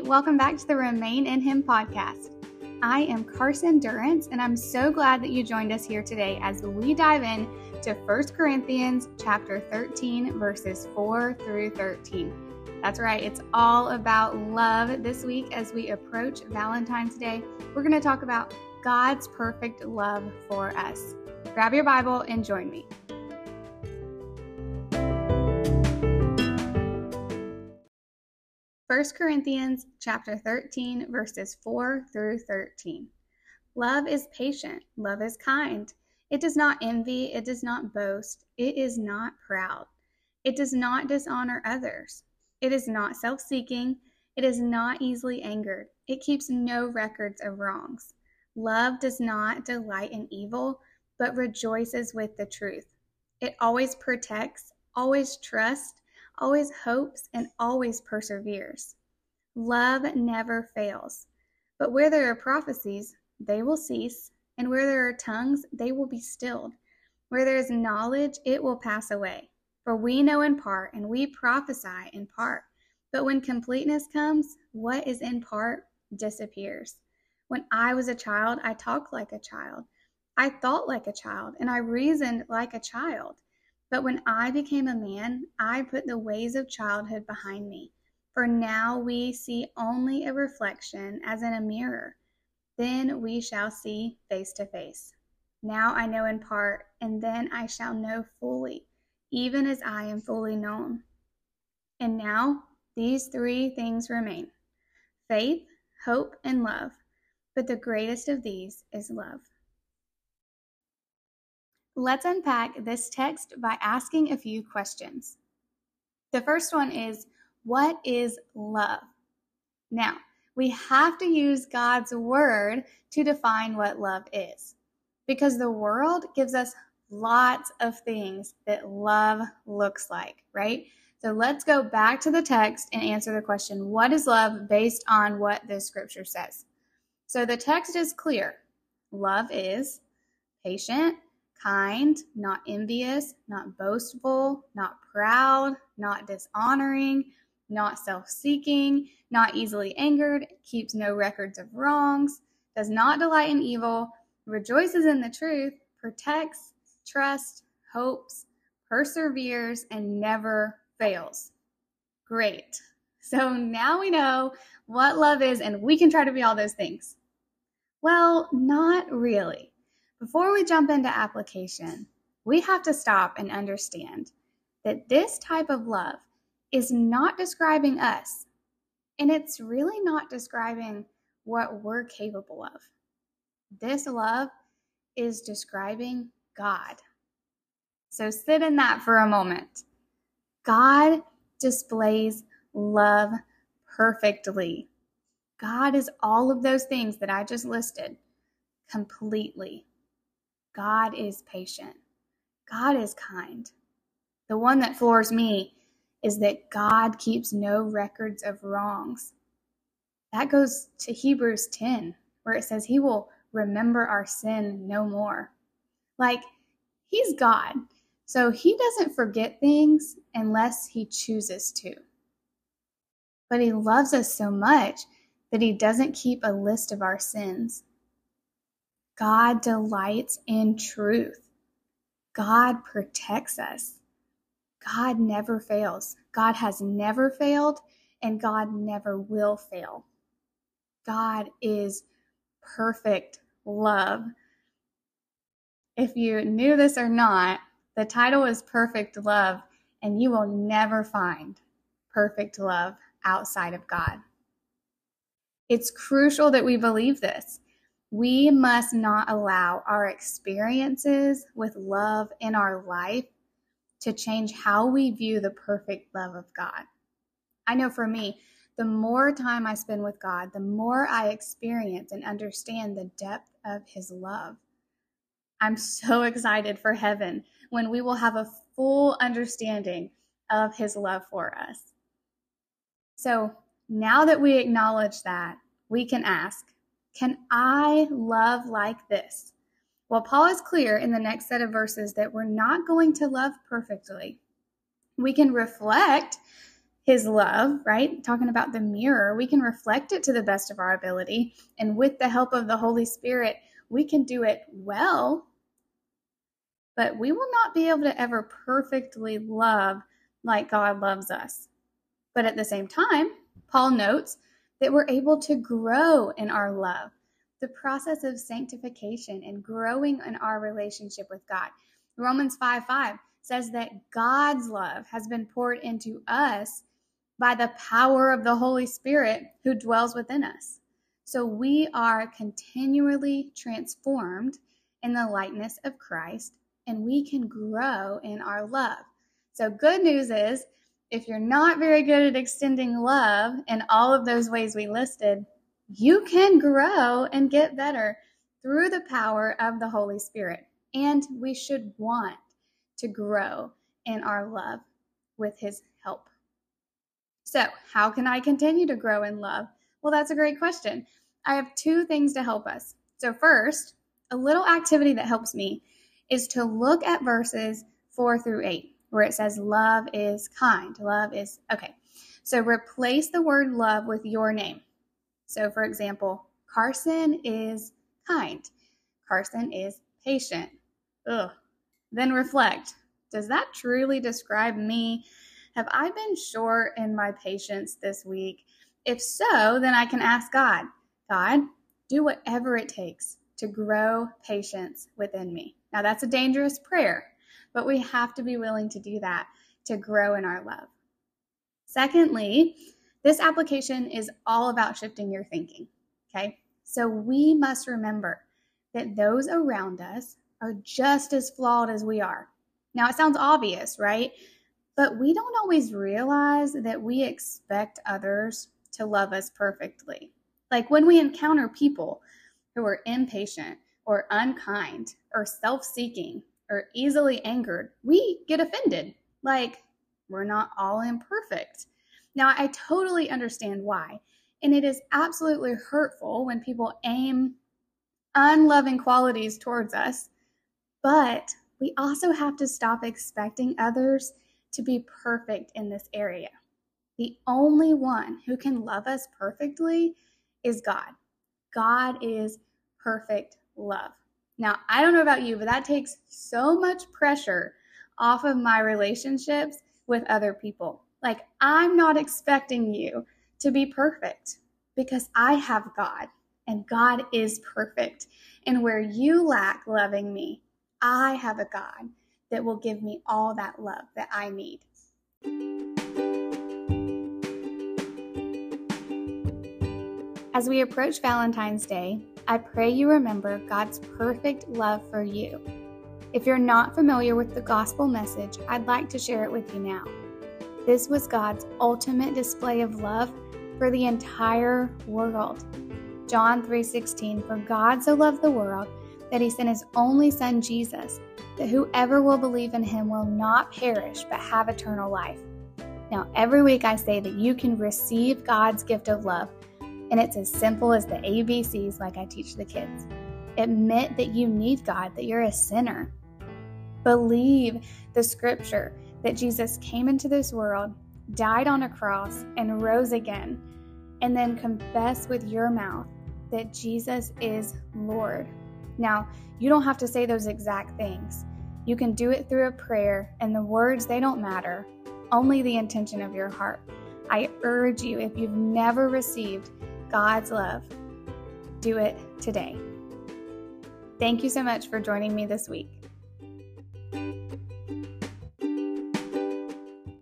Welcome back to the Remain in Him podcast. I am Carson Durrance, and I'm so glad that you joined us here today as we dive in to 1 Corinthians chapter 13, verses 4 through 13. That's right, it's all about love this week as we approach Valentine's Day. We're going to talk about God's perfect love for us. Grab your Bible and join me. 1 Corinthians chapter 13 verses 4 through 13. Love is patient, love is kind. It does not envy, it does not boast, it is not proud. It does not dishonor others. It is not self-seeking, it is not easily angered. It keeps no records of wrongs. Love does not delight in evil, but rejoices with the truth. It always protects, always trusts, always hopes, and always perseveres. Love never fails. But where there are prophecies, they will cease, and where there are tongues, they will be stilled. Where there is knowledge, it will pass away. For we know in part, and we prophesy in part. But when completeness comes, what is in part disappears. When I was a child, I talked like a child. I thought like a child, and I reasoned like a child. But when I became a man, I put the ways of childhood behind me. For now we see only a reflection as in a mirror. Then we shall see face to face. Now I know in part, and then I shall know fully, even as I am fully known. And now these three things remain faith, hope, and love. But the greatest of these is love. Let's unpack this text by asking a few questions. The first one is What is love? Now, we have to use God's word to define what love is because the world gives us lots of things that love looks like, right? So let's go back to the text and answer the question What is love based on what the scripture says? So the text is clear love is patient kind, not envious, not boastful, not proud, not dishonoring, not self seeking, not easily angered, keeps no records of wrongs, does not delight in evil, rejoices in the truth, protects, trusts, hopes, perseveres, and never fails. Great. So now we know what love is, and we can try to be all those things. Well, not really. Before we jump into application, we have to stop and understand that this type of love is not describing us, and it's really not describing what we're capable of. This love is describing God. So sit in that for a moment. God displays love perfectly. God is all of those things that I just listed completely. God is patient. God is kind. The one that floors me is that God keeps no records of wrongs. That goes to Hebrews 10, where it says he will remember our sin no more. Like, he's God, so he doesn't forget things unless he chooses to. But he loves us so much that he doesn't keep a list of our sins. God delights in truth. God protects us. God never fails. God has never failed, and God never will fail. God is perfect love. If you knew this or not, the title is Perfect Love, and you will never find perfect love outside of God. It's crucial that we believe this. We must not allow our experiences with love in our life to change how we view the perfect love of God. I know for me, the more time I spend with God, the more I experience and understand the depth of His love. I'm so excited for heaven when we will have a full understanding of His love for us. So now that we acknowledge that, we can ask, can I love like this? Well, Paul is clear in the next set of verses that we're not going to love perfectly. We can reflect his love, right? Talking about the mirror, we can reflect it to the best of our ability. And with the help of the Holy Spirit, we can do it well. But we will not be able to ever perfectly love like God loves us. But at the same time, Paul notes that we're able to grow in our love, the process of sanctification and growing in our relationship with God. Romans 5 5 says that God's love has been poured into us by the power of the Holy Spirit who dwells within us. So we are continually transformed in the likeness of Christ and we can grow in our love. So, good news is if you're not very good at extending love in all of those ways we listed, you can grow and get better through the power of the Holy Spirit. And we should want to grow in our love with His help. So, how can I continue to grow in love? Well, that's a great question. I have two things to help us. So, first, a little activity that helps me is to look at verses four through eight, where it says, Love is kind. Love is, okay. So, replace the word love with your name. So, for example, Carson is kind, Carson is patient. Ugh. Then reflect. Does that truly describe me? Have I been short in my patience this week? If so, then I can ask God, God, do whatever it takes to grow patience within me. Now, that's a dangerous prayer, but we have to be willing to do that to grow in our love. Secondly, this application is all about shifting your thinking. Okay. So we must remember that those around us are just as flawed as we are. Now, it sounds obvious, right? But we don't always realize that we expect others to love us perfectly. Like when we encounter people who are impatient or unkind or self seeking or easily angered, we get offended. Like we're not all imperfect. Now, I totally understand why. And it is absolutely hurtful when people aim unloving qualities towards us. But we also have to stop expecting others to be perfect in this area. The only one who can love us perfectly is God. God is perfect love. Now, I don't know about you, but that takes so much pressure off of my relationships with other people. Like, I'm not expecting you to be perfect because I have God and God is perfect. And where you lack loving me, I have a God that will give me all that love that I need. As we approach Valentine's Day, I pray you remember God's perfect love for you. If you're not familiar with the gospel message, I'd like to share it with you now. This was God's ultimate display of love for the entire world. John 3:16 For God so loved the world that he sent his only son Jesus that whoever will believe in him will not perish but have eternal life. Now, every week I say that you can receive God's gift of love, and it's as simple as the ABCs like I teach the kids. Admit that you need God, that you're a sinner. Believe the scripture that Jesus came into this world, died on a cross, and rose again. And then confess with your mouth that Jesus is Lord. Now, you don't have to say those exact things. You can do it through a prayer, and the words, they don't matter, only the intention of your heart. I urge you, if you've never received God's love, do it today. Thank you so much for joining me this week.